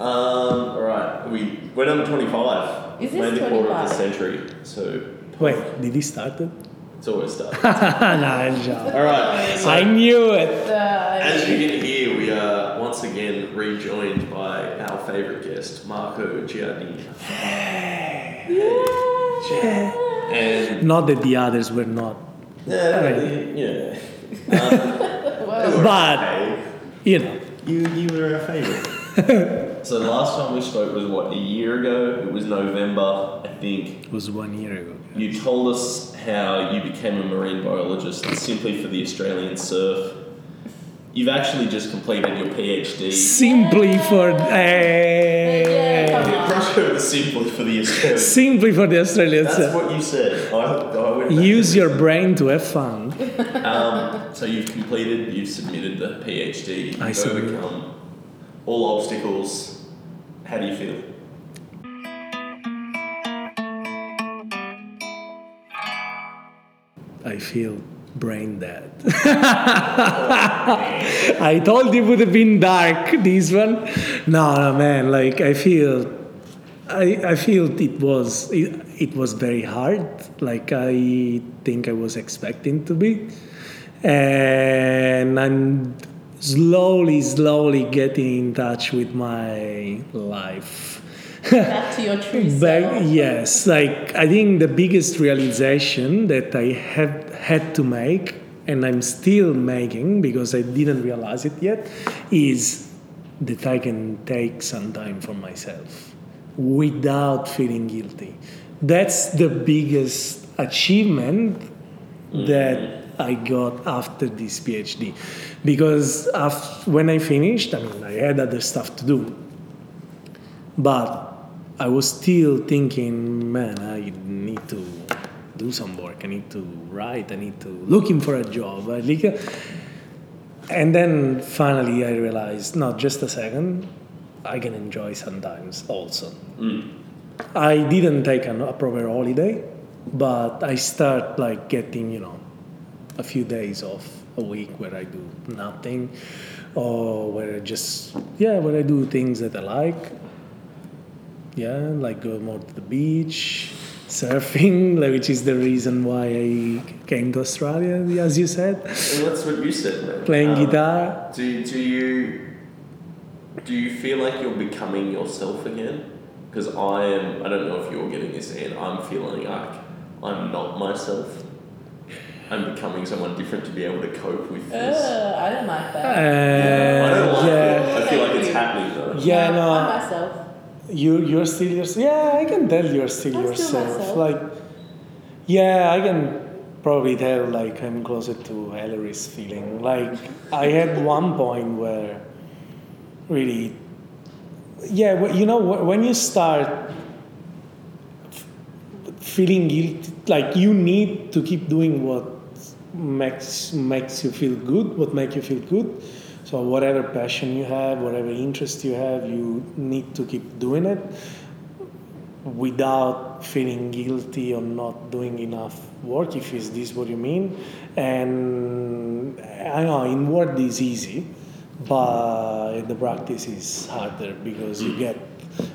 Um, all right, we we're number twenty-five. Is this Made the quarter of 25? the century, so Wait, did he start it? it's always started. nah, I'm all right, so I knew it. As you can hear, we are once again rejoined by our favourite guest, Marco Giardini, and Not that the others were not, yeah, yeah. Um, Well, But- okay. you know. You you were our favourite. so the last time we spoke was what a year ago. It was November, I think. It was one year ago. You told us how you became a marine biologist simply for the Australian surf. You've actually just completed your PhD. Simply for Yeah, eh, come on. Brush simply for the Australian. simply for the Australians. That's what you said. I, I went Use to- your brain to have fun. Um, so you've completed, you've submitted the PhD. You've I submitted. overcome all obstacles. How do you feel? I feel brain dead. I told you it would have been dark, this one. No, no, man, like I feel I, I feel it was it, it was very hard, like I think I was expecting to be. And I'm slowly, slowly getting in touch with my life. back to your true self. yes, like I think the biggest realization that I have had to make, and I'm still making because I didn't realize it yet, is that I can take some time for myself without feeling guilty. That's the biggest achievement that I got after this PhD. Because af when I finished, I mean, I had other stuff to do. But I was still thinking, man, I need to do some work. I need to write. I need to looking for a job. And then finally I realized, no, just a second, I can enjoy sometimes also. Mm. I didn't take an, a proper holiday, but I start like getting, you know, a few days off a week where I do nothing, or where I just yeah, where I do things that I like. Yeah, like go more to the beach, surfing, like, which is the reason why I came to Australia, as you said. Well, that's what you said. Playing Um, guitar. Do, do you do you feel like you're becoming yourself again? Because I am. I don't know if you're getting this, and I'm feeling like I'm not myself. I'm becoming someone different to be able to cope with this. Ugh, I don't like Uh, that. I don't like yeah, it. I feel like it's happening though. yeah, no. I'm no. myself. You you're still yourself. Yeah, I can tell you're still I'm yourself. myself. Like, yeah, I can probably tell like I'm closer to Hillary's feeling. Like I had one point where really, yeah, you know when you start feeling guilty, like you need to keep doing what makes makes you feel good, what make you feel good. So whatever passion you have, whatever interest you have, you need to keep doing it without feeling guilty or not doing enough work if is this what you mean and i know in word is easy but in the practice is harder because you get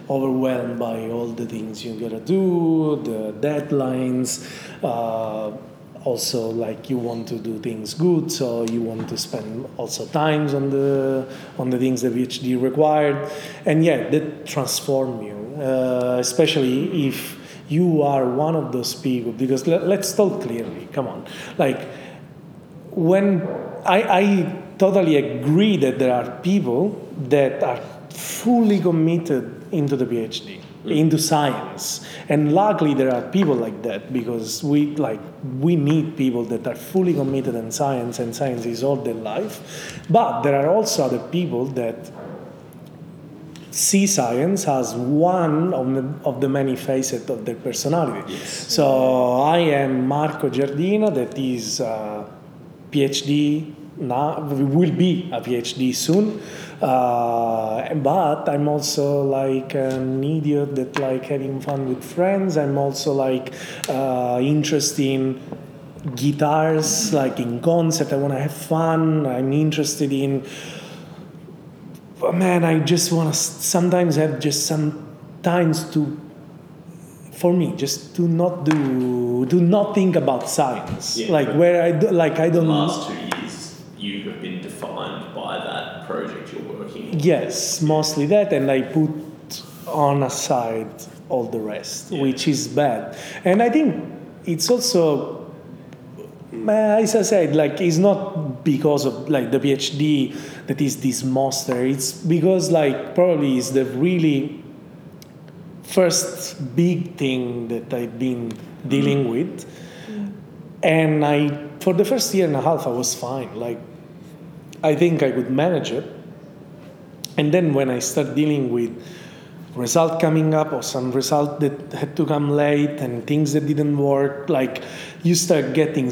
overwhelmed by all the things you gotta do the deadlines uh, also like you want to do things good so you want to spend also times on the on the things that phd required. And yeah that transform you uh, especially if you are one of those people because let, let's talk clearly come on. Like when I, I totally agree that there are people that are fully committed into the phd into science. And luckily there are people like that because we like we need people that are fully committed in science and science is all their life. But there are also other people that see science as one of the, of the many facets of their personality. So I am Marco Giardino, that is uh, a PhD now, we will be a PhD soon. Uh, but I'm also like an idiot that like having fun with friends. I'm also like uh, interested in guitars, like in concert. I want to have fun. I'm interested in man, I just want to sometimes have just some times to, for me, just to not do, do not think about science. Yeah, like where I do, like I don't. last two you have been defined by that project you're working on. Yes, mostly that, and I put on aside all the rest, Yeah. which is bad. And I think it's also, uh, as I said, like it's not because of like the PhD that is this monster. It's because like probably it's the really first big thing that I've been dealing with, and I for the first year and a half I was fine. Like I think I could manage it. And then when I start dealing with result coming up or some result that had to come late and things that didn't work, like you start getting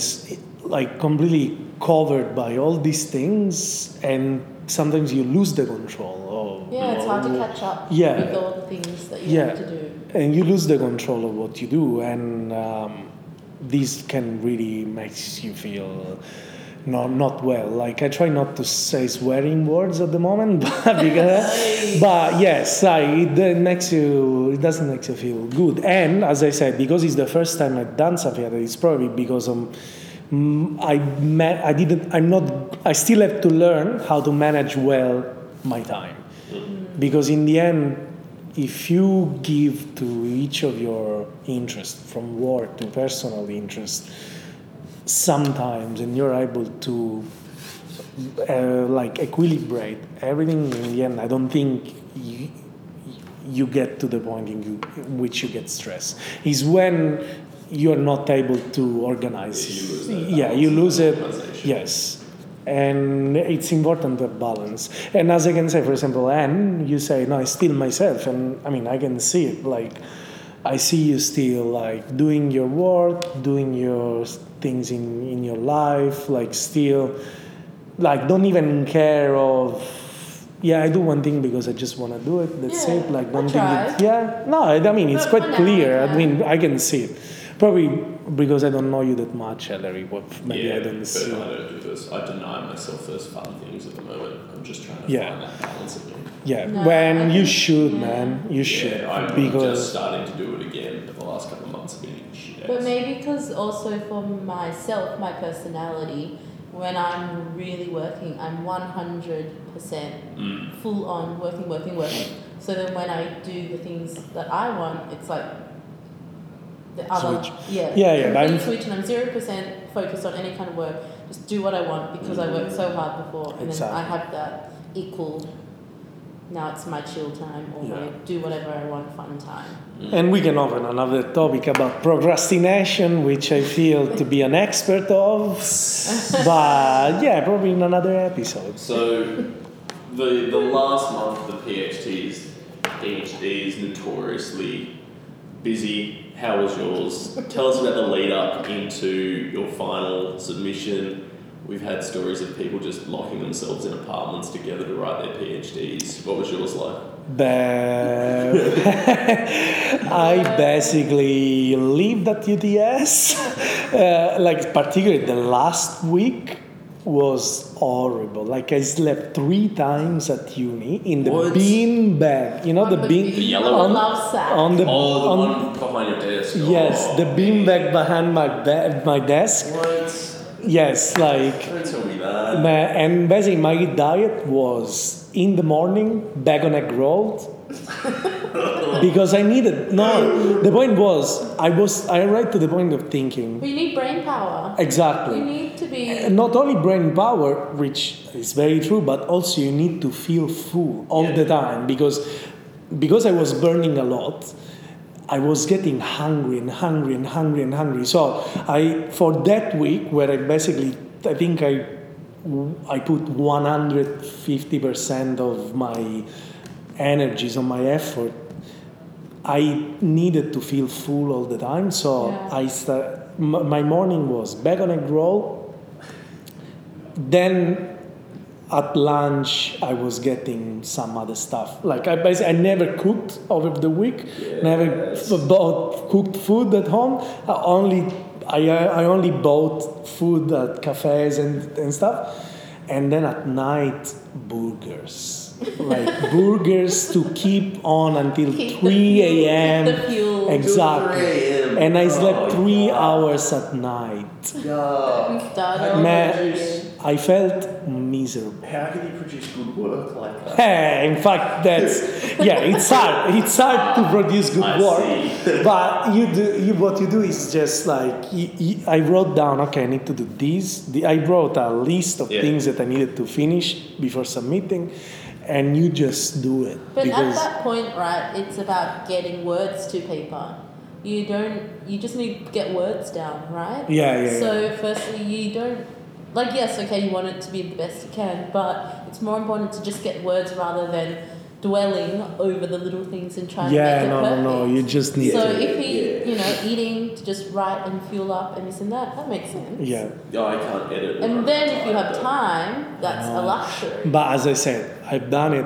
like completely covered by all these things and sometimes you lose the control of Yeah, it's hard to catch up Yeah. with all the things that you Yeah. have to do. and you lose the control of what you do and um, this can really makes you feel not not well. Like i try not to say swearing words at the moment but because but yes I, it makes you it doesn't make you feel good. And as i said because it's the first time i've done something like that it's probably because um, mm, I ma- I didn't I'm not I still have to learn how to manage well my time. Because in the end if you give to each of your interests from work to personal interest sometimes and you're able to uh, like equilibrate everything in the end i don't think you, you get to the point in, you, in which you get stressed. Is when you're not able to organize. Yeah, you yeah you lose it. yes. And it's important to balance. And as i can say for example and you say no i still myself and i mean i can see it like i see you still like doing your work doing your things in in your life like still like don't even care of yeah i do one thing because i just want to do it that's Yeah, it like don't think it, yeah no i mean it's But quite clear i yeah. mean i can see it probably because i don't know you that much Ellery, what maybe yeah, i don't but see I don't do this. I deny myself those fun things at the moment. I'm just trying to Yeah. find that balance again. Yeah, No, when I you should, yeah. man, you should Yeah, I'm just because starting to do it again, but the last couple of months have been shit. But maybe because also for myself, my personality, when I'm really working, I'm 100% Mm. full on working, working, working. So then when I do the things that I want, it's like the other. Switch. Yeah, Yeah, yeah, I'm- switch, and I'm 0% focused on any kind of work. Just do what I want because I worked so hard before, and Exactly. then I have that equal. Now it's my chill time, or Yeah. do whatever I want, fun time. Mm. and we can open another topic about procrastination, which I feel to be an expert of. but yeah, probably in another episode. So, the the last month of the PhDs, PhD is notoriously busy. How was yours? Tell us about the lead up into your final submission. We've had stories of people just locking themselves in apartments together to write their PhDs. What was yours like? But I basically lived at UTS. Uh, like particularly the last week was horrible. Like I slept three times at uni in the What? bean bag. You know the On bean The yellow on one? the on the oh, the on, one behind your desk. yes Oh, the bean bag behind my be- my desk. What? Yes, like Don't tell me that. And basically my diet was in the morning bag on egg rolled because I needed no the point was I was I arrived to the point of thinking But you need brain power. exactly You need to be. And not only brain power which is very true but also you need to feel full all Yeah. the time because because I was burning a lot I was getting hungry and hungry and hungry and hungry. So I for that week where I basically I think I I put 150 percent of my energies on my effort. I needed to feel full all the time, so Yeah. I start, m- my morning was bag on egg roll. Then at lunch I was getting some other stuff. Like I basically I never cooked over the week, never Yes. f- bought cooked food at home. I only I, I only bought food at cafes and, and stuff. And then at night burgers. like burgers to keep on until Keep 3 a.m. keep the fuel. Exactly. 3 And I slept Oh, three God. hours at night. Yuck. Started Man, produce- I felt miserable. How can you produce good work like that? Hey, in fact, that's yeah. It's hard. It's hard to produce good I work, see. but you do. You, what you do is just like you, you, I wrote down. Okay, I need to do this. The, I wrote a list of Yeah. things that I needed to finish before submitting, and you just do it But at that point, right, it's about getting words to paper. You don't. You just need to get words down, right? Yeah, yeah, So firstly, you don't. Like yes, okay, you want it to be the best you can, but it's more important to just get words rather than dwelling over the little things and trying yeah, to make it no, no, perfect. no. You just need so to. if he, Yeah. you know, eating to just write and fuel up and this and that, that makes sense. Yeah, Oh, I can't edit. when And then if you have time, that's a luxury. but as I said, I've done it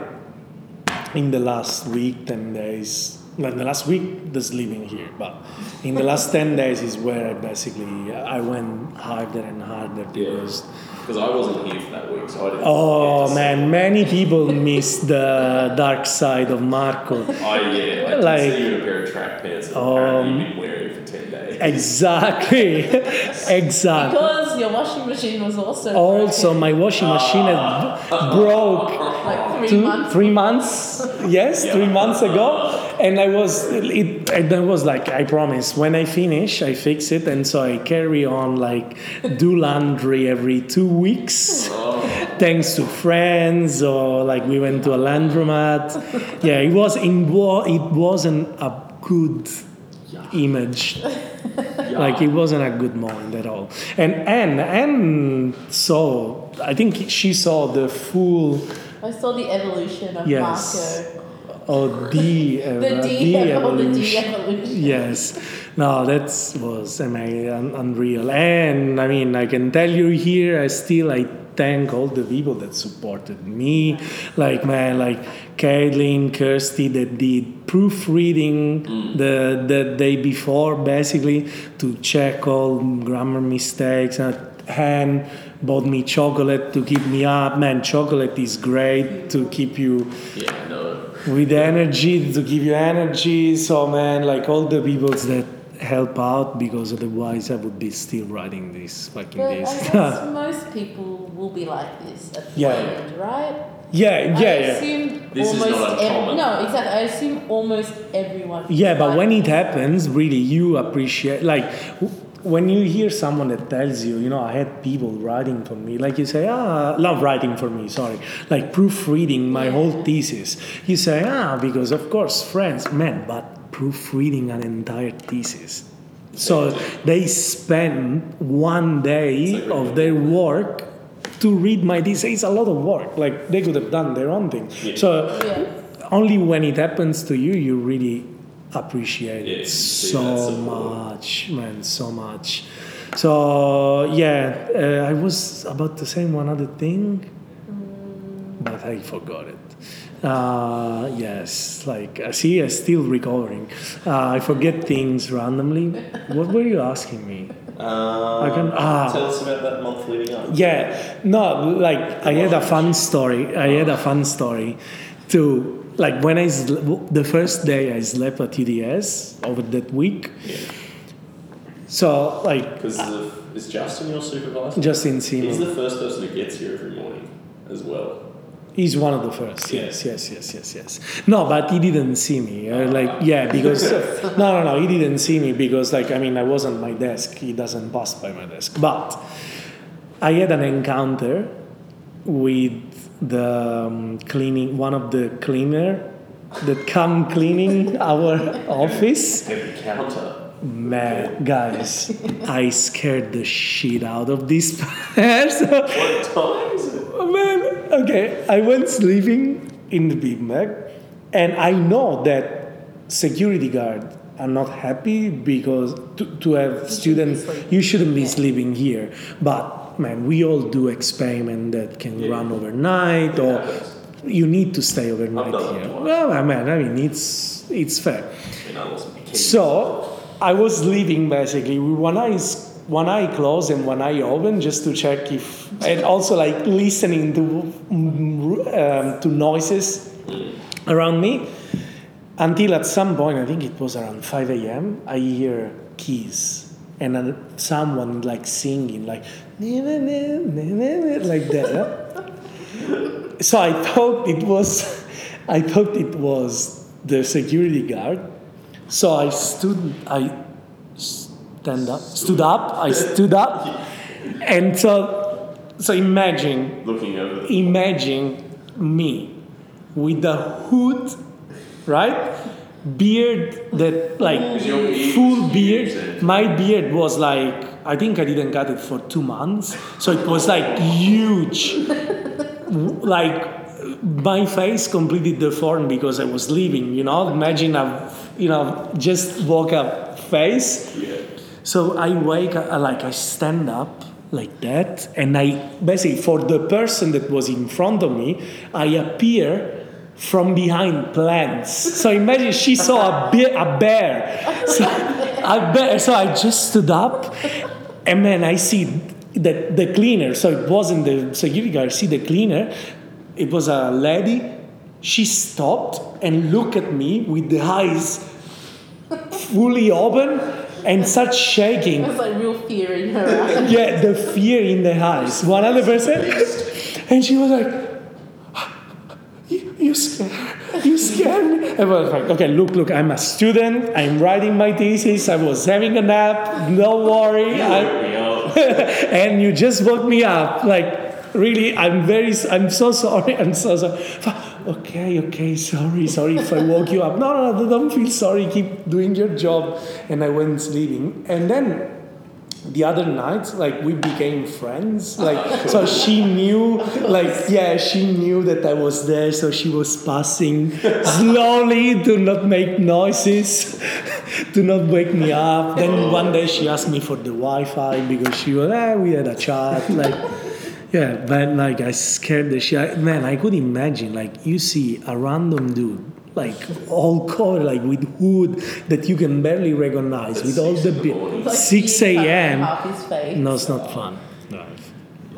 in the last week, ten days. Like the last week, just living here, but in the last ten days is where I basically I went harder and harder because. Because I wasn't here for that week, so I didn't. Oh get to man, many people miss the dark side of Marco. oh I yeah, I Like- see you in a pair of track pants that Um, you've been wearing for ten days. Exactly, exactly. Because your washing machine was also Also, broken, my washing machine had broke like three two, months. three months. Yes, three months ago, and I was it. And I was like, I promise. When I finish, I fix it, and so I carry on like do laundry every two weeks. Oh, thanks to friends or like we went to a laundromat. Yeah, it was in wa- it wasn't a good image. Like it wasn't a good moment at all. And and and so I think she saw the full I saw the evolution of Yes. Marco. Or the uh, The oh, D evolution. Yes, no, that was I mean, un- unreal. And I mean, I can tell you here, I still I thank all the people that supported me, like man, like Caitlin, Kirsty, that did proofreading the the day before, basically to check all grammar mistakes and. Han bought me chocolate to keep me up. Man, chocolate is great to keep you yeah, no. With energy to give you energy. So man, like all the people that help out because otherwise I would be still writing this fucking But I guess most people will be like this at the Yeah. end, right? yeah, I yeah, yeah. assume This is almost not ev- no, exactly. I assume almost everyone. Yeah, but when it happens, really, you appreciate like w- when you hear someone that tells you, you know, I had people writing for me, like you say, ah, love writing for me, sorry, like proofreading my whole thesis. You say, ah, because of course, friends, man, but proofreading an entire thesis. So they spend one day of their work to read my thesis. It's a lot of work. Like they could have done their own thing. So only when it happens to you you really appreciate Yeah, it so much man so much. So yeah uh, i was about to say one other thing but i forgot it. Uh, yes like uh, see i'm still recovering. Uh, i forget things randomly. What were you asking me? Um, can- ah. Tell us about that month leading up. yeah, no, like I had a fun story. I had a fun story to like when I sl- the first day I slept at UTS over that week. Yeah. So like Because is Justin your supervisor? Justin He's Seymour, the first person who gets here every morning as well. he's one of the first. Yeah. Yes, yes, yes, yes, yes. No, but he didn't see me. Uh, like yeah, because no, no, no, he didn't see me because like I mean I was on my desk. He doesn't pass by my desk, but I had an encounter with the um, cleaning one of the cleaner that come cleaning our office. Every counter. Man, guys, I scared the shit out of this person. What time is it? Oh, man, okay, I went sleeping in the beanbag, and I know that security guard are not happy because to, to have students, you shouldn't be sleeping here. But man, we all do experiment that can Yeah. run overnight, or you need to stay overnight here. Well, I mean, I mean, it's it's fair. And I wasn't kidding. So I was leaving basically with one eye one eye closed and one eye open just to check if, and also like listening to mm, um, to noises around me. Until at some point, I think it was around 5 a.m., I hear keys and then someone like singing, like, like that. So I thought it was, I thought it was the security guard. So I stood, I stand up, stood up, I stood up, and so, so imagine, Looking over imagine me with the hood, right? Beard that like Is your beard full beard. My beard was like I think I didn't cut it for two months, so it was like huge, like my face completely deformed because I was leaving. You know, imagine a you know just woke up face. So I wake up, uh, like I stand up like that, and I basically for the person that was in front of me, I appear from behind plants. So imagine she saw a, be- a bear. So, a bear. So I just stood up, and then I see that the cleaner. So it wasn't the security guard. I see the cleaner. It was a lady. She stopped and looked at me with the eyes fully open and such shaking. There's like real fear in her eyes. Yeah, the fear in the eyes, 100%. And she was like, you, scared, you scared me. I was like, okay, look, look, I'm a student. I'm writing my thesis. I was having a nap. Don't worry. I, Woke me up. and you just woke me up. Like, really, I'm very, I'm so sorry. I'm so sorry. Okay, okay, sorry, sorry if I woke you up. No, no, no, don't feel sorry. Keep doing your job. And I went sleeping. And then the other night, like we became friends. Like, so she knew, like, yeah, she knew that I was there. So she was passing slowly do not make noises, do not wake me up. Then one day she asked me for the Wi-Fi because she was, eh, we had a chat, like. Yeah, but like I scared the shit. Man, I could imagine like you see a random dude like all covered like with hood that you can barely recognize with all the Six in the morning. bi- Like six a.m. Half his face. No, it's not fun. No.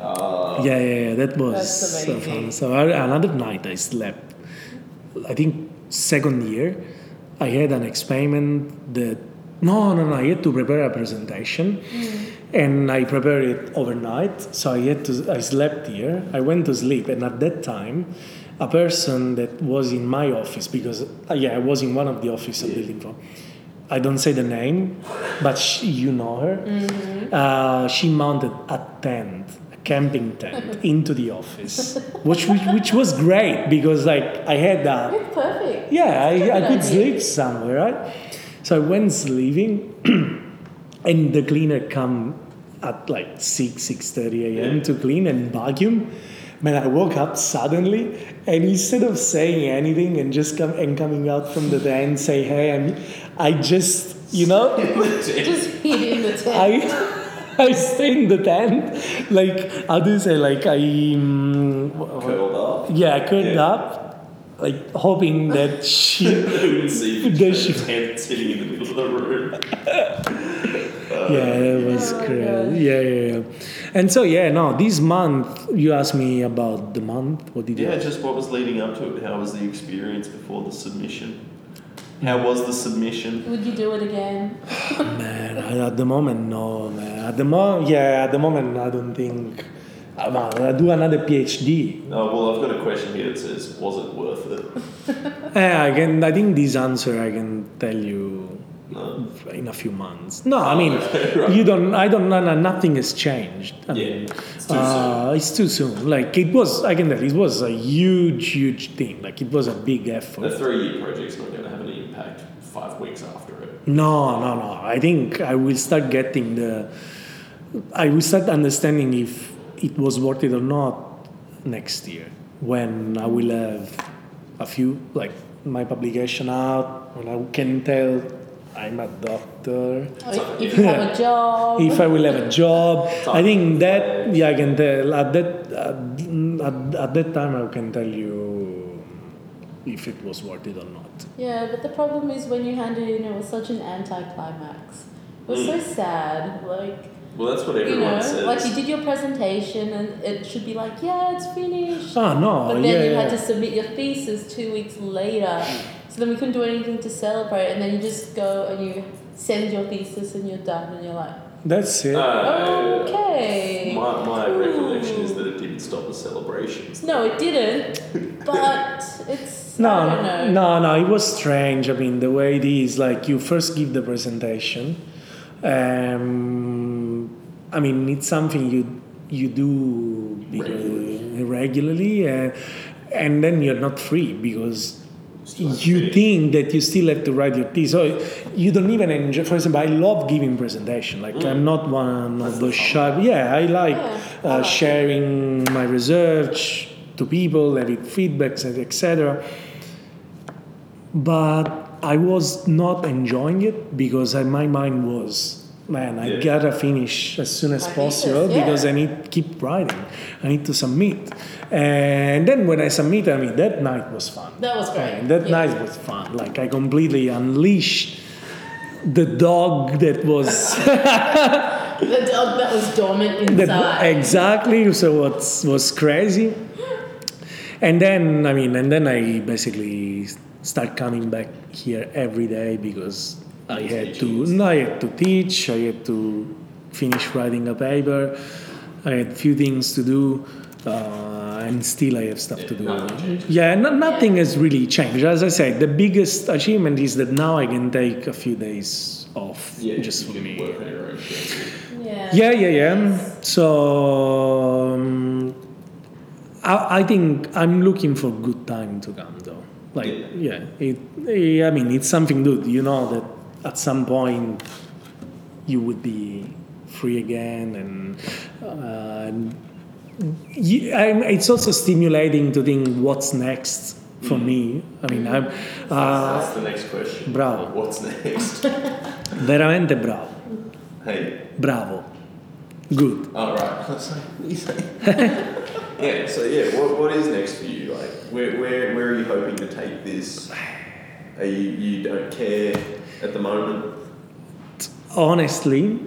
Uh, Yeah, yeah, yeah. That was so fun. So I, another night I slept. I think second year, I had an experiment that no, no, no. I had to prepare a presentation, and I prepared it overnight. So I had to. I slept here. I went to sleep, and at that time, a person that was in my office because uh, yeah, I was in one of the office of Building Pro. I don't say the name, but she, you know her. Uh, she mounted a tent, a camping tent, into the office, which, which which was great because like I had that. It's perfect. yeah, I, I could idea. sleep somewhere, right? So I went sleeping, and the cleaner come at like six six thirty a.m. to clean and vacuum. Man, I woke up suddenly, and instead of saying anything and just come and coming out from the tent, say, "Hey, I'm," I just you know. Just hid in the tent. I I stay in the tent, like how do you say, like I um, curled up. yeah, I curled Yeah. up, like hoping that she Who would see The the sh- tent sitting in the middle of the room? Yeah, it was Oh crazy. Yeah, yeah, yeah. And so, yeah, no, this month, you asked me about the month. What did you Yeah, ask? just what was leading up to it? How was the experience before the submission? How was the submission? Would you do it again? Man, at the moment, no, man. At the moment, yeah, at the moment, I don't think. uh, man, I do another PhD. Oh, well, I've got a question here that says, was it worth it? Yeah, I can. I think this answer I can tell you No. in a few months. No, I mean, Right. you don't. I don't. No, no, nothing has changed. I Yeah, mean, it's too uh, it's too soon. Like it was. I can tell. It was a huge, huge thing. Like it was a big The effort. three-year project's not going to have any impact five weeks after it. No, no, no. I think I will start getting the. I will start understanding if it was worth it or not next year when I will have a few like my publication out when I can tell I'm a doctor. Oh, if, if you have a job? If I will have a job, I think that yeah I can tell at that at, at, at that time I can tell you if it was worth it or not. Yeah, but the problem is when you handed in, it was such an anticlimax. It was so mm. sad. Like, Well, that's what You everyone know, says. like you did your presentation and it should be like, yeah, it's finished. Oh no, But then yeah, you yeah. had to submit your thesis two weeks later. Mm. So then we couldn't do anything to celebrate. And then you just go and you send your thesis and you're done. And you're like, That's it. Uh, okay. My, my cool. recollection is that it didn't stop the celebrations. No, it didn't. But it's. I No, don't know. no, no, it was strange. I mean, the way it is, like, you first give the presentation. Um, I mean, it's something you you do Regularly. regularly, uh, and then you're not free because Still have to you finish. think that you still have to write your thesis. So you don't even enjoy. For example, I love giving presentation. Like I'm not one That's of the those shy. Yeah, I like Yeah, uh, sharing my research to people, having feedbacks, and etc. But I was not enjoying it because I, my mind was, man, I Yeah. gotta finish as soon as My possible thesis, yeah. because I need to keep writing. I need to submit. And then when I submit, I mean, that night was fun. That was great. And that Yeah. night was fun. Like I completely unleashed the dog that was The dog that was dormant that inside. exactly so what was crazy. And then I mean, and then I basically start coming back here every day because I had to. No, I had to teach. I had to finish writing a paper. I had few things to do. Uh, and still I have stuff to do. nothing. Yeah, no, nothing has really changed. As I said, the biggest achievement is that now I can take a few days off Yeah, just for me. work on your own schedule. Yeah. Yeah, yeah, yeah. So um, I, I think I'm looking for good time to come though. Like, yeah, it. eh, I mean, it's something good. You know that at some point you would be free again, and uh, and y- I'm- it's also stimulating to think what's next for me. I mean, I'm uh, That's the next question. bravo. What's next? veramente bravo, hey. bravo, good. All right. That's like, what are you saying? yeah. So yeah, what, what is next for you? Like, where, where where are you hoping to take this? Are you you don't care at the moment? honestly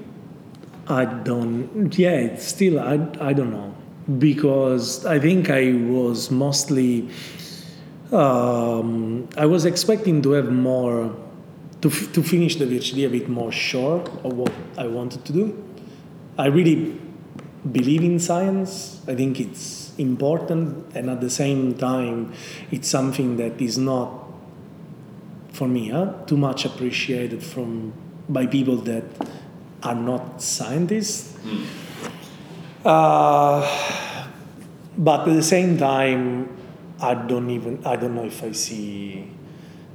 i don't yeah still i, I don't know. Because i think i was mostly um, i was expecting to have more to, f- to finish the phd a bit more sure of what i wanted to do. I really believe in science. I think it's important and at the same time it's something that is not for me, huh, too much appreciated from by people that are not scientists. Uh, but at the same time, I don't even I don't know if I see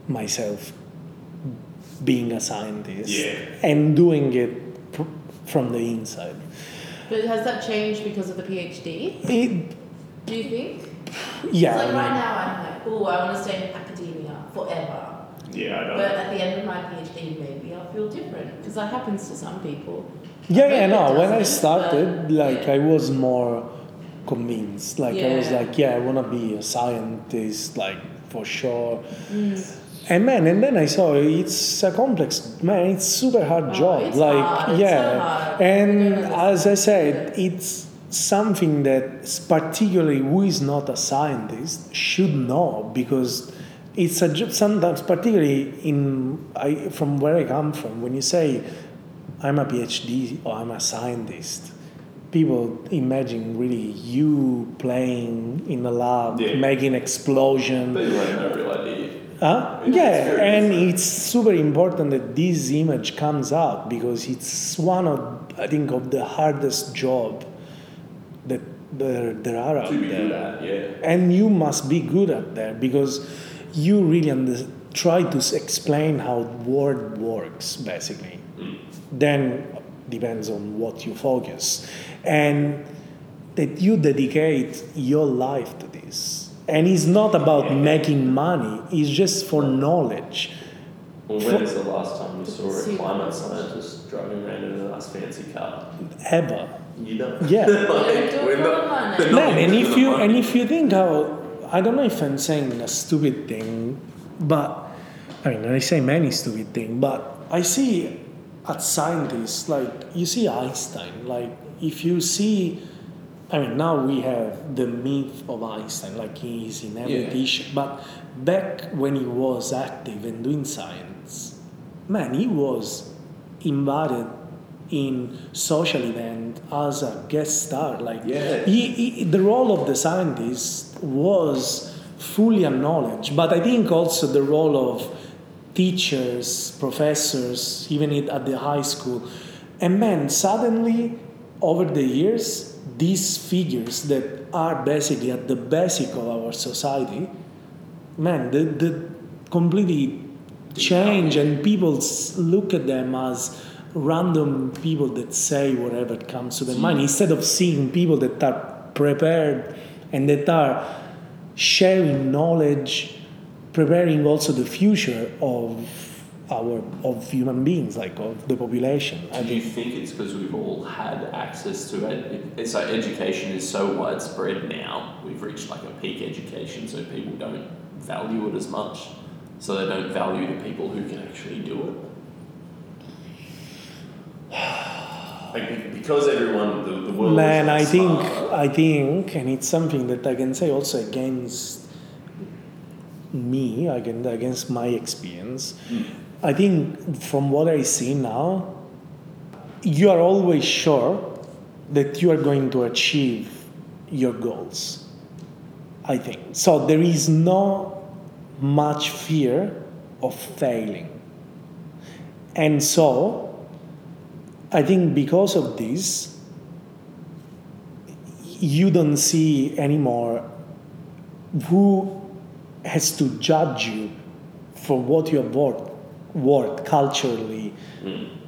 myself being a scientist Yeah. and doing it pr- from the inside. But has that changed because of the PhD? It, Do you think? yeah, It's like right now I'm like, oh, I want to stay in academia forever. Yeah, I But at the end of my PhD, maybe I'll feel different because that happens to some people. Yeah, yeah, it no. When I started, but- like yeah. I was more convinced. Like I was like, yeah, I wanna be a scientist, like for sure. Mm. And man, and then I saw it's a complex man. It's super hard Oh, job. it's like hard, it's so yeah, hard. and as I said, it. it's something that particularly who is not a scientist should know because it's a sometimes particularly in I, from where I come from when you say I'm a PhD or I'm a scientist people imagine really you playing in a lab Yeah. making explosion But have no real idea. Huh? It's Yeah, and it's super important that this image comes out because it's one of, I think, of the hardest job that there, there are out To be there. good at, yeah. And you must be good at that because you really under, try to s- explain how word works, basically. Then depends on what you focus, and that you dedicate your life to this. And it's not about Yeah. making money; it's just for knowledge. Well, when is the last time you saw a climate scientist driving around in a nice fancy car? Ever. You don't. Yeah. They don't we're not- the money. they're not Man, and if you money. and if you think how I don't know if I'm saying a stupid thing, but I mean I say many stupid things, but I see at scientists, like you see Einstein, like if you see, I mean, now we have the myth of Einstein, like he's in every Yeah. t-shirt, but back when he was active and doing science, man, he was invited in social event as a guest star. Like Yeah. he, he, the role of the scientist was fully acknowledged, but I think also the role of teachers, professors, even it- at the high school. And man, suddenly over the years, these figures that are basically at the basic of our society, man, the, the completely change and people look at them as random people that say whatever comes to their mind instead of seeing people that are prepared and that are sharing knowledge preparing also the future of our of human beings like of the population i Do you think it's because we've all had access to? It- It's like education is so widespread now. We've reached like a peak education, so people don't value it as much. So they don't value the people who can actually do it. Like because everyone, the, the world. man i think i think and it's something that i can say also against me again against my experience Mm. I think from what I see now, you are always sure that you are going to achieve your goals. I think. So there is no much fear of failing. And so I think because of this, you don't see anymore who has to judge you for what you have worked, worked culturally,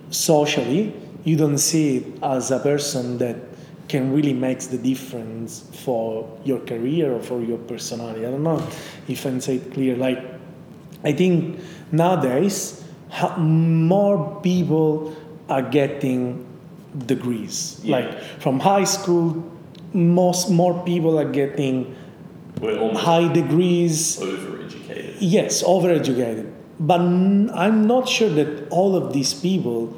socially. You don't see it as a person that can really makes the difference for your career or for your personality. I don't know if I can say it clear. Like, I think nowadays more people are getting degrees. Yeah. Like from high school, most more people are getting high degrees. overeducated. Yes, overeducated. But n- I'm not sure that all of these people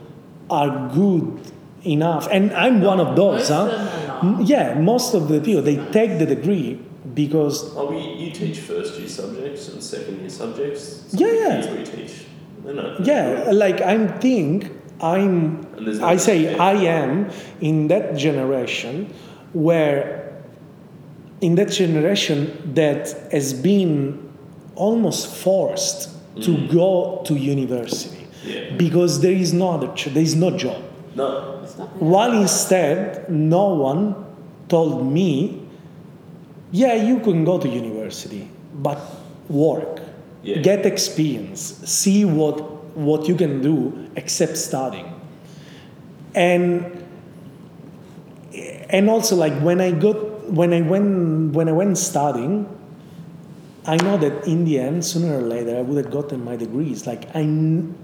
are good enough. And I'm one of those, Most huh? of them are not. Yeah, most of the people they take the degree because Oh, we, you teach first year subjects and second year subjects. Yeah, of the yeah. Kids we teach. They're not. yeah, like I'm think I'm And there's no I say. I am in that generation where in that generation that has been almost forced to mm. go to university Yeah. because there is no other there is no job No. It's not while instead no one told me yeah you can go to university but work Yeah. get experience see what what you can do except studying and and also like when i got when i went when i went studying I know that in the end, sooner or later, I would have gotten my degrees. Like I,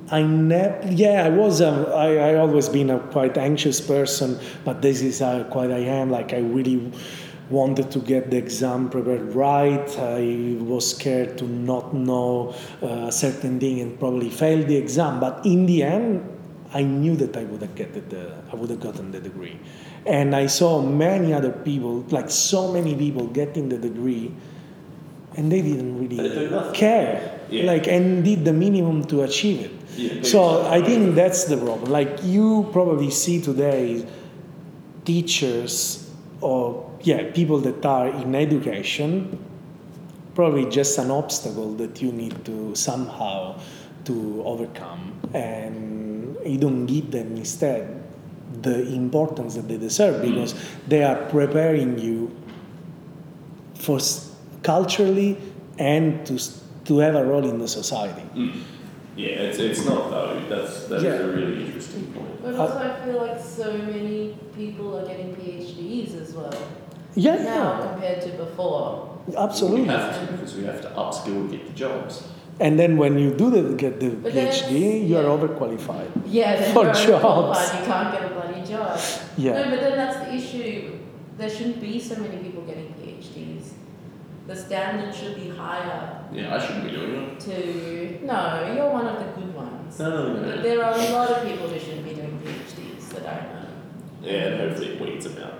I never, yeah, I was, um, I, I always been a quite anxious person, but this is how quite I am. Like I really wanted to get the exam prepared right. I was scared to not know uh, a certain thing and probably fail the exam. But in the end, I knew that I would have get the, I would have gotten the degree. And I saw many other people, like so many people, getting the degree and they didn't really care Yeah. like and did the minimum to achieve it Yeah, so i think that's the problem like you probably see today teachers or yeah people that are in education probably just an obstacle that you need to somehow to overcome and you don't give them instead the importance that they deserve because they are preparing you for s- culturally and to s- to have a role in the society. Mm. Yeah, it's, it's not though. That's that's Yeah. a really interesting point. But also, I feel like so many people are getting PhDs as well yeah, now yeah. compared to before. Absolutely. We have to because we have to upskill and get the jobs. And then when you do the, get the but PhD, you're yeah. overqualified. Yeah, for jobs. You can't get a bloody job. Yeah. No, but then that's the issue. There shouldn't be so many people getting PhDs. The standard should be higher. Yeah, I shouldn't be doing it. To no, you're one of the good ones. No, no, no. There are a lot of people who shouldn't be doing PhDs that I know. Yeah, and hopefully it weeds them out.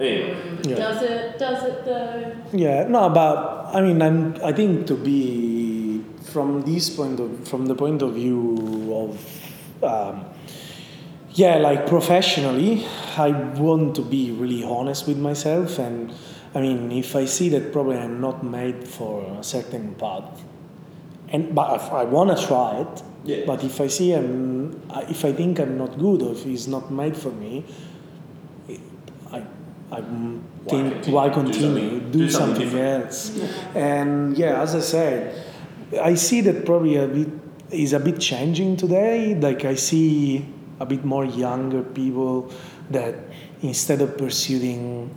Does it? Does it though? Yeah, no, but I mean, I'm. I think to be from this point of from the point of view of, um, yeah, like professionally, I want to be really honest with myself, and I mean, if I see that probably I'm not made for a certain path, and but if I want to try it, Yeah. but if I see I'm, if I think I'm not good or if it's not made for me, I, Why think continue? why Do continue? something- Do, do something something, else. And yeah, as I said, I see that probably a bit is a bit changing today. Like I see a bit more younger people that instead of pursuing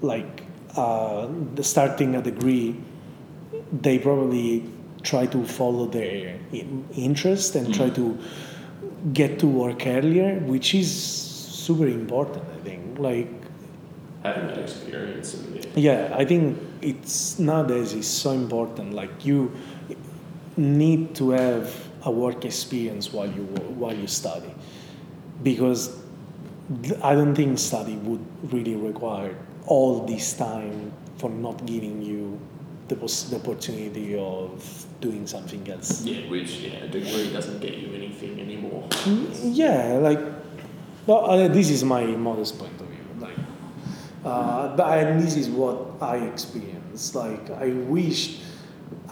like uh, the starting a degree, they probably try to follow their in- interest and try to get to work earlier, which is super important. I think. Like having that experience and yeah. yeah, I think it's nowadays is so important. Like you need to have a work experience while you while you study, because I don't think study would really require all this time for not giving you the, pos- the opportunity of doing something else. Yeah, which yeah, a degree doesn't get you anything anymore. Yeah, like well, uh, this is my modest point of view. Like, uh, but and this is what I experienced. Like, I wish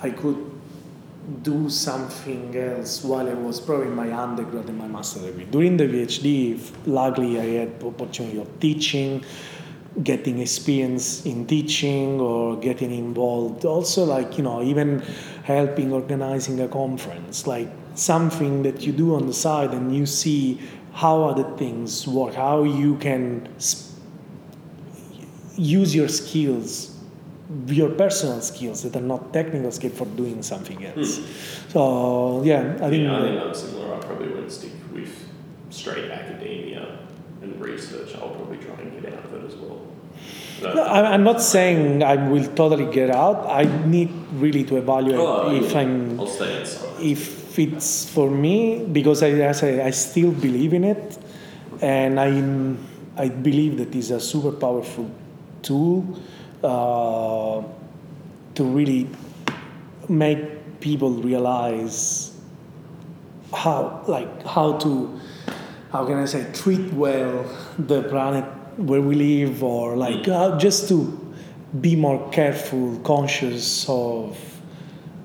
I could do something else while I was probably my undergrad and my master degree. During the PhD, luckily I had opportunity of teaching, getting experience in teaching or getting involved. Also, like you know, even helping organizing a conference, like something that you do on the side and you see how other things work, how you can sp- use your skills your personal skills that are not technical skills for doing something else. Hmm. So yeah, I think yeah, I think I'm similar. I probably wouldn't stick with straight academia and research. I'll probably try and get out of it as well. No. I'm not saying I will totally get out. I need really to evaluate Oh, if yeah. I'm I'll stay inside. if it's for me because I, as I, I still believe in it, and I I believe that is a super powerful tool uh, to really make people realize how like how to how can I say treat well the planet where we live or like how just to be more careful conscious of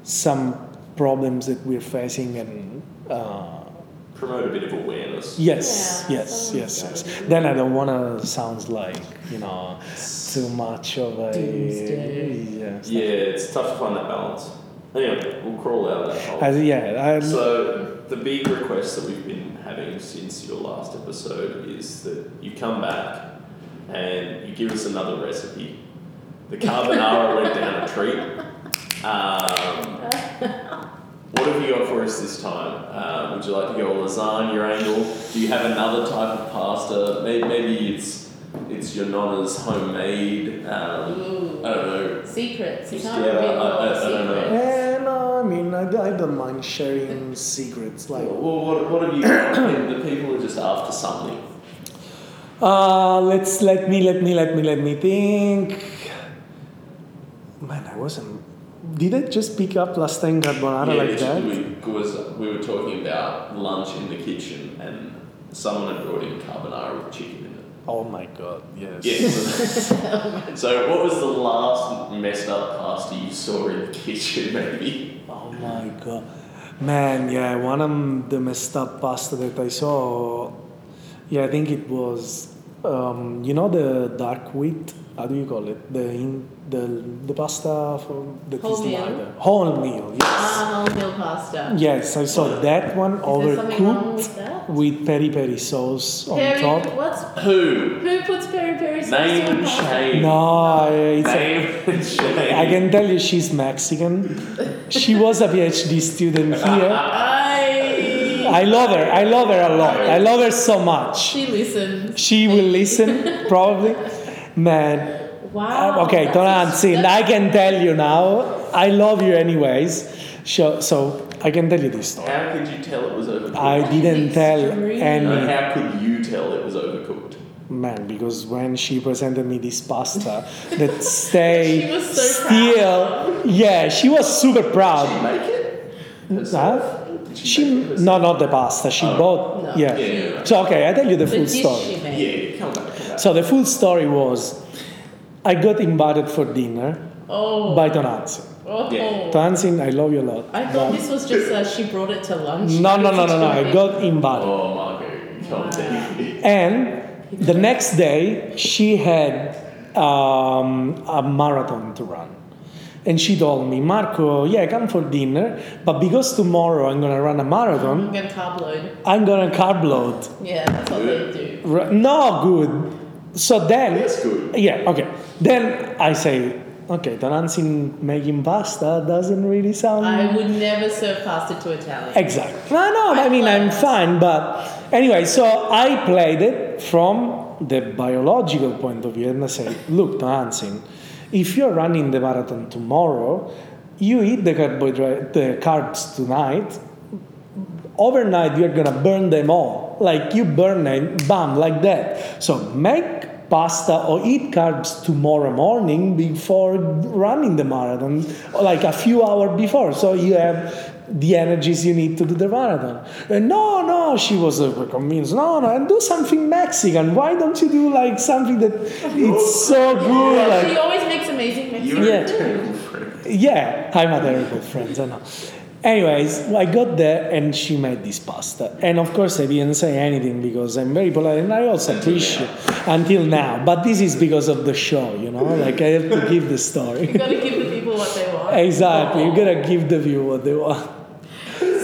some problems that we're facing and uh, Promote a bit of awareness. yes Yeah, yes someone's yes yes then I don't want to sound like you know too much of a Doomsday. yeah. Yeah, it's tough to find that balance. Anyway, we'll crawl out of that hole. As- yeah I, So the big request that we've been having since your last episode is that you come back and you give us another recipe. The carbonara went down a treat. Um, what have you got for us this time? Uh, would you like to go lasagna Your angle? Do you have another type of pasta? Maybe, maybe it's it's your nonna's homemade. Um, Ooh. I don't know. Secrets. You can't yeah, reveal I- I- the I don't know. secrets. Eh, no, I mean, I, I don't mind sharing secrets. Like, Well, what, what have you got? the people are just after something. uh, let's let me, let me, let me, let me think. Man, I wasn't. Did I just pick up last time carbonara yeah, like that? We, because we were talking about lunch in the kitchen and someone had brought in carbonara with chicken in it. Oh my god, yes. Yeah. so, what was the last messed up pasta you saw in the kitchen, maybe? Oh my god. Man, yeah, one of the messed up pasta that I saw, yeah, I think it was, um, you know, the dark wheat. How do you call it? The in, the the pasta from that is Wholemeal? lighter. Wholemeal, yes. Ah, wholemeal pasta. Yes, I saw that one Is there wrong overcooked with that? with peri peri sauce on top. what's Who? who puts peri peri sauce Name on and pasta? shame. No, it's a, and shame. I can tell you she's Mexican. She was a PhD student here. I. I love her. I love her a lot. I love her so much. She listens. She will listen, probably. Man. Wow. Uh, okay, that's Tonantzin, I can tell you now. I love you anyways. So, so I can tell you this story. How could you tell it was overcooked? I didn't tell Extreme. No, any. how could you tell it was overcooked? man, because when she presented me this pasta, that stayed She was so still. Yeah, she was super proud. Did she make it? Huh? herself? Did She make it no, not the pasta. She Oh. bought. No. Yeah. Yeah. So okay, I tell you the The full dish story. she made. Yeah, come back. Come back. So the full story was, I got invited for dinner Oh. by Tonantzin. oh. Yeah. Tonantzin, I love you a lot. I thought this was just uh, she brought it to lunch. no, no, no, no, no. I got invited. oh, Marco, come Wow. down. And the next day, she had um, a marathon to run. And she told me, Marco, yeah, come for dinner, but because tomorrow I'm gonna run a marathon, I'm gonna carb load. I'm gonna carb load. Yeah, that's what they do. No good. So then, That's good. yeah, okay. Then I say, okay, Tonantzin making pasta doesn't really sound. I would never serve pasta to Italian. Exactly. No, no, I mean, I'm fine, but anyway, so I played it from the biological point of view and I say, look, Tonantzin, if you're running the marathon tomorrow, you eat the carbohydrate, the carbs tonight, overnight you're gonna burn them all. Like you burn them, bam, like that. So make pasta or eat carbs tomorrow morning before running the marathon, like a few hours before. So you have the energies you need to do the marathon. And no, no, she was uh, convinced. No, no, and do something Mexican. Why don't you do like something that it's so good? She always makes amazing Mexican Yeah. a terrible friend. yeah, I'm a terrible friend, I know. Anyways, I got there and she made this pasta. And of course, I didn't say anything because I'm very polite and I also appreciate until now. But this is because of the show, you know? Like, I have to give the story. You gotta give the people what they want. exactly, you gotta give the view what they want.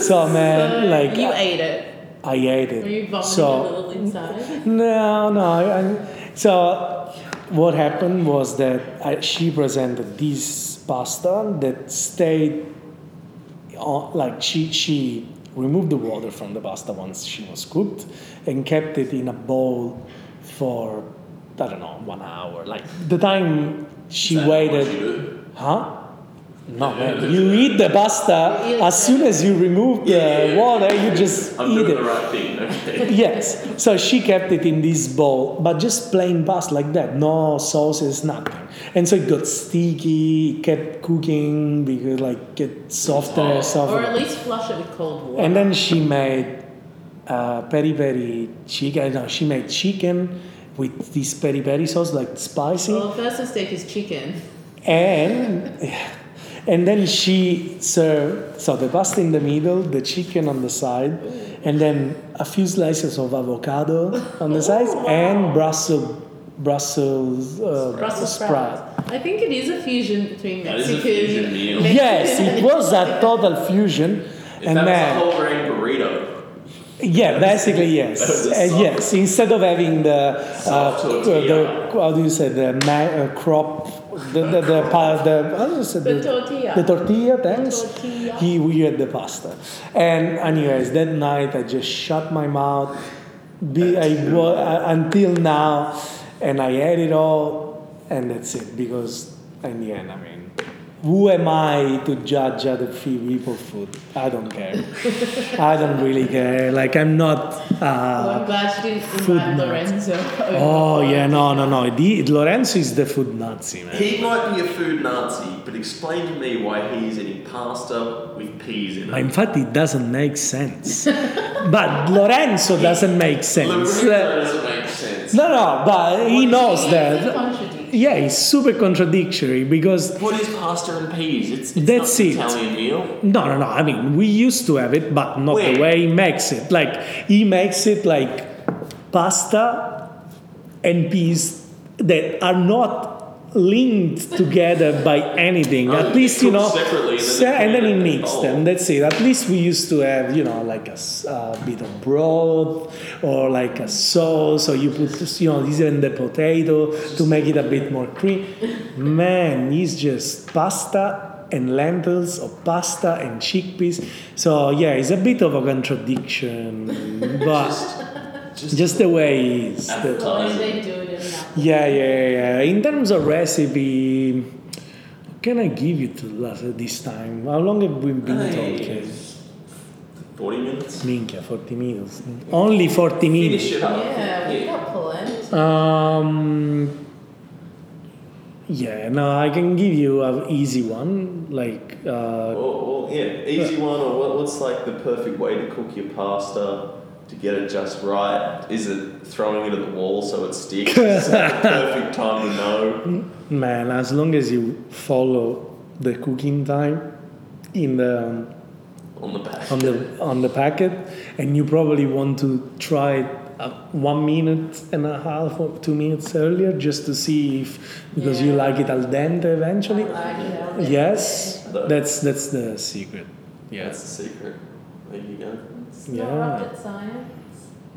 So, man, So like, you ate it. I ate it. Were you vomiting so, a little inside? no, no. I, I- so what happened was that I, she presented this pasta that stayed like she she removed the water from the pasta once she was cooked and kept it in a bowl for I don't know one hour. Like the time she Is that what waited, huh? No, man. You eat the pasta as soon as you remove the Yeah, yeah, yeah. water. You just I'm eat doing it. the right thing. Okay. Yes. So she kept it in this bowl, but just plain pasta like that, no sauces, nothing. And so it got sticky, it kept cooking because like get softer and Or softer. at least flush it with cold water. And then she made uh, peri peri chicken. No, she made chicken with this peri peri sauce, like spicy. well, the first mistake is chicken. And and then she served so the pasta in the middle, the chicken on the side, and then a few slices of avocado on the sides, and Brussels Brussels uh, Brussels sprout. sprouts. I think it is a fusion between That is a Mexican. fusion meal. Mexican Yes, it was a total fusion, If and that then was a whole grain burrito. Yeah, basically yes, That Uh, yes. Instead of having the uh, the how do you say the ma- uh, crop the the the, pa- the how do you say The tortilla. the tortilla thanks tortilla. he we had the pasta and anyways that night I just shut my mouth be I wa- uh, until now and I ate it all and that's it because in the end I mean who am I to judge other few people food I don't care I don't really care like I'm not Well, I'm uh, glad she didn't Food. Lorenzo. over. oh yeah no no no the, Lorenzo is the food Nazi man He might be a food Nazi, but explain to me why he's eating pasta with peas in it. in fact it doesn't make sense but Lorenzo doesn't make sense Lorenzo doesn't make sense. No, no, but he knows It's a that. Yeah, it's super contradictory because What is pasta and peas? It's, it's That's not an it. Italian meal. no, no, no. I mean, we used to have it, but not the way he makes it. Like he makes it like pasta and peas that are not linked together by anything. At least you know, separately and then se- they and then he it in the mixed them. That's it. At least we used to have you know like a uh, bit of broth or like a sauce, or you put you know even the potato to make it a bit more creamy. Man, it's just pasta and lentils or pasta and chickpeas. So yeah, it's a bit of a contradiction, but just, the way it is. The- The way they do it in that. yeah, yeah, yeah. In terms of recipe, what can I give you to last this time? How long have we been Hey. talking? 40 minutes? Minchia, 40 minutes. Only 40 minutes. Finish it up. Yeah, we Yeah. got plenty. Um, yeah, no, I can give you an easy one. Like, uh, Well, well, yeah, easy one, or what, what's like the perfect way to cook your pasta to get it just right? Is it throwing it at the wall so it sticks? Is the perfect time to know? man, as long as you follow the cooking time in the um, On the back. on the on the packet, and you probably want to try it uh, one minute and a half or two minutes earlier just to see if because you like it al dente eventually. I like it al dente. Yes, that's that's the secret. That's the secret. There you go. It's Yeah. not rocket science.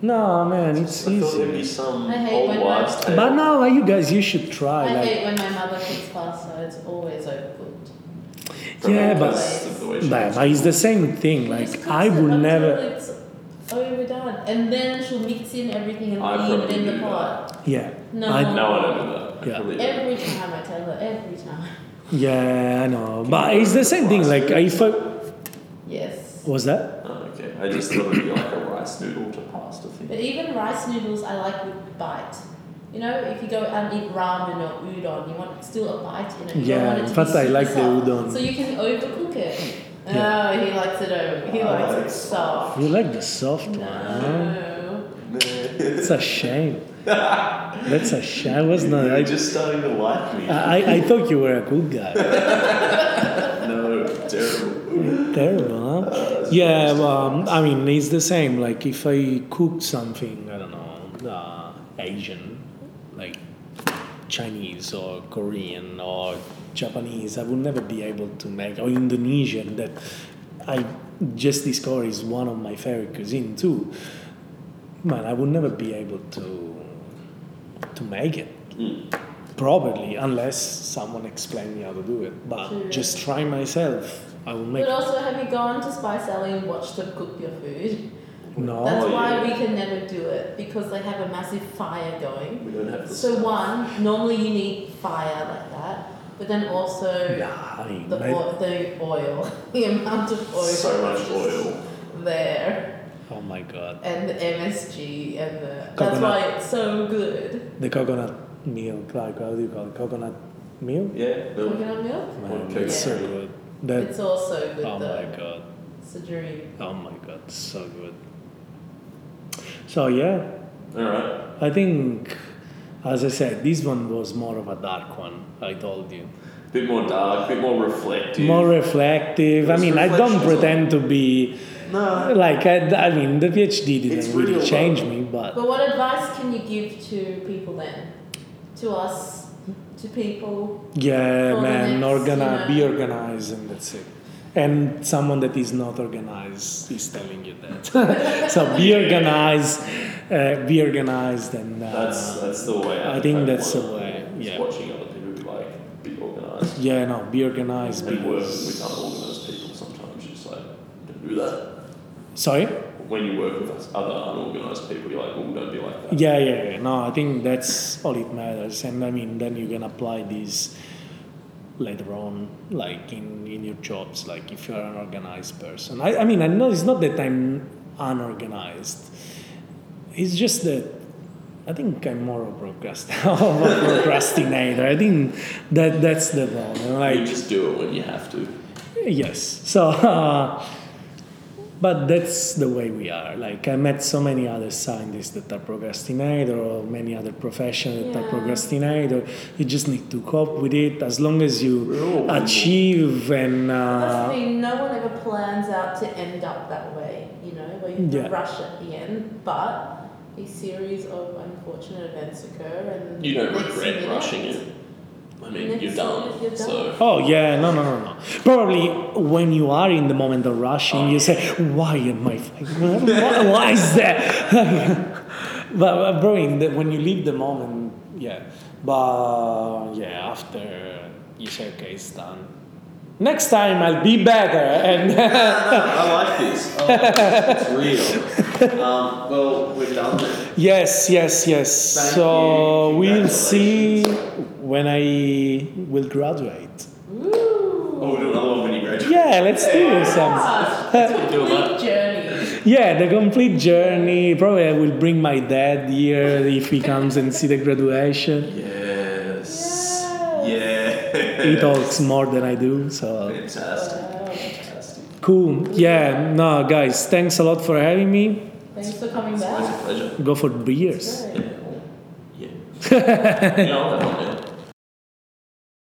No, man, it's I thought there'd be easy. some I hate old when wives' my- tale. But no, you guys, you should I try. Like, hate when my mother cooks pasta. It's always overcooked. yeah, but Because of the way she but, but it's the same thing. Like I cooks it would until never. It's overdone, and then she'll mix in everything and I leave it in the do pot. Yeah. No. I, No, I don't do that. Yeah. probably do. Every time I tell her, every time. yeah, I know. But it's the same thing. Like if I Yes. was that. Oh, okay. I just thought it'd be like a rice noodle to pasta thing. But even rice noodles, I like with bite. You know, if you go and eat ramen or udon, you want still a bite in it. You Yeah, don't want it in to fact, be I super like the udon. So you can overcook it. Yeah. Oh, he likes it over. He I likes like it soft. You like the soft one? No. It's a shame. That's a shame. I was not. You're I, just starting to like me. I, I thought you were a good guy. no, terrible. Terrible, huh? Yeah, um, I mean, it's the same. Like, if I cook something, I don't know, uh, Asian, like Chinese or Korean or Japanese, I would never be able to make, or Indonesian, that I just discovered is one of my favorite cuisine too. Man, I would never be able to to make it Mm. properly unless someone explained me how to do it. But True. just try myself, I will make But also, have you gone to Spice Alley and watched them cook your food? No. That's why yeah. we can never do it because they have a massive fire going. We don't have the So stuff. one, normally you need fire like that, but then also Nah, I mean, the, mate- o- the oil, the amount of oil. So much is oil. There, oh my god. and the MSG, and the. That's Coconut. why it's so good. The coconut milk, like how do you call it? Coconut milk? Yeah, no. Coconut milk? Man, Okay. it's so good. That, It's also good oh though. my god. It's a dream. Oh my god, so good. So yeah, Alright. I think, as I said, this one was more of a dark one. I told you, Bit more dark, bit more reflective. more reflective. I mean, I don't pretend to be No. like I, I mean, the PhD didn't really change me, but But what advice can you give to people then? To us, to people? Yeah, man, next, organi- you be organized and that's it. And someone that is not organized is telling you that. so be organized, uh, be organized, and uh, That's that's the way. I think that's the way, Is yeah. watching other people be like, be organised. yeah, no, be organized. And work because- with unorganised people sometimes. You just like, don't do that. Sorry. When you work with us- other unorganised people, you're like, well, don't be like that. Yeah, yeah, yeah. No, I think that's all it matters. And I mean, then you can apply these later on, like in, in your jobs, like if you're an organized person. I, I mean, I know it's not that I'm unorganized, it's just that I think I'm more of a procrast- of a procrastinator. I think that that's the problem. you Like, just do it when you have to. Yes. So, uh, but that's the way we are. Like I met so many other scientists that are procrastinator, or many other professions that are Yeah. procrastinator. You just need to cope with it as long as you people. achieve and. That's the Uh, thing, no one ever plans out to end up that way, you know, where you Yeah. rush at the end, but a series of unfortunate events occur and You don't next regret minute- rushing it. I mean, you're done. you're So oh yeah, no, no, no, no. Probably when you are in the moment of rushing, Oh, you say, "Why am I? Why, why is that?" but, but bro, in the, when you leave the moment, yeah. But yeah, after you say, "Okay, it's done." Next time I'll be better, and I like this. I like this. It's real. Um, well, we're done then. yes, yes, yes. Thank so you. we'll see Congratulations. When I will graduate. Ooh. Oh, we'll do another one when you graduate. Yeah, let's do some. Ah, it's Do complete journey. yeah, the complete journey. Probably I will bring my dad here if he comes and see the graduation. Yes. Yeah. He talks more than I do, so Fantastic. Fantastic. cool. Yeah, no, guys, thanks a lot for having me. Thanks for coming back. It's always back. a pleasure. Go for beers. Yeah. Yeah. yeah, I'll have one,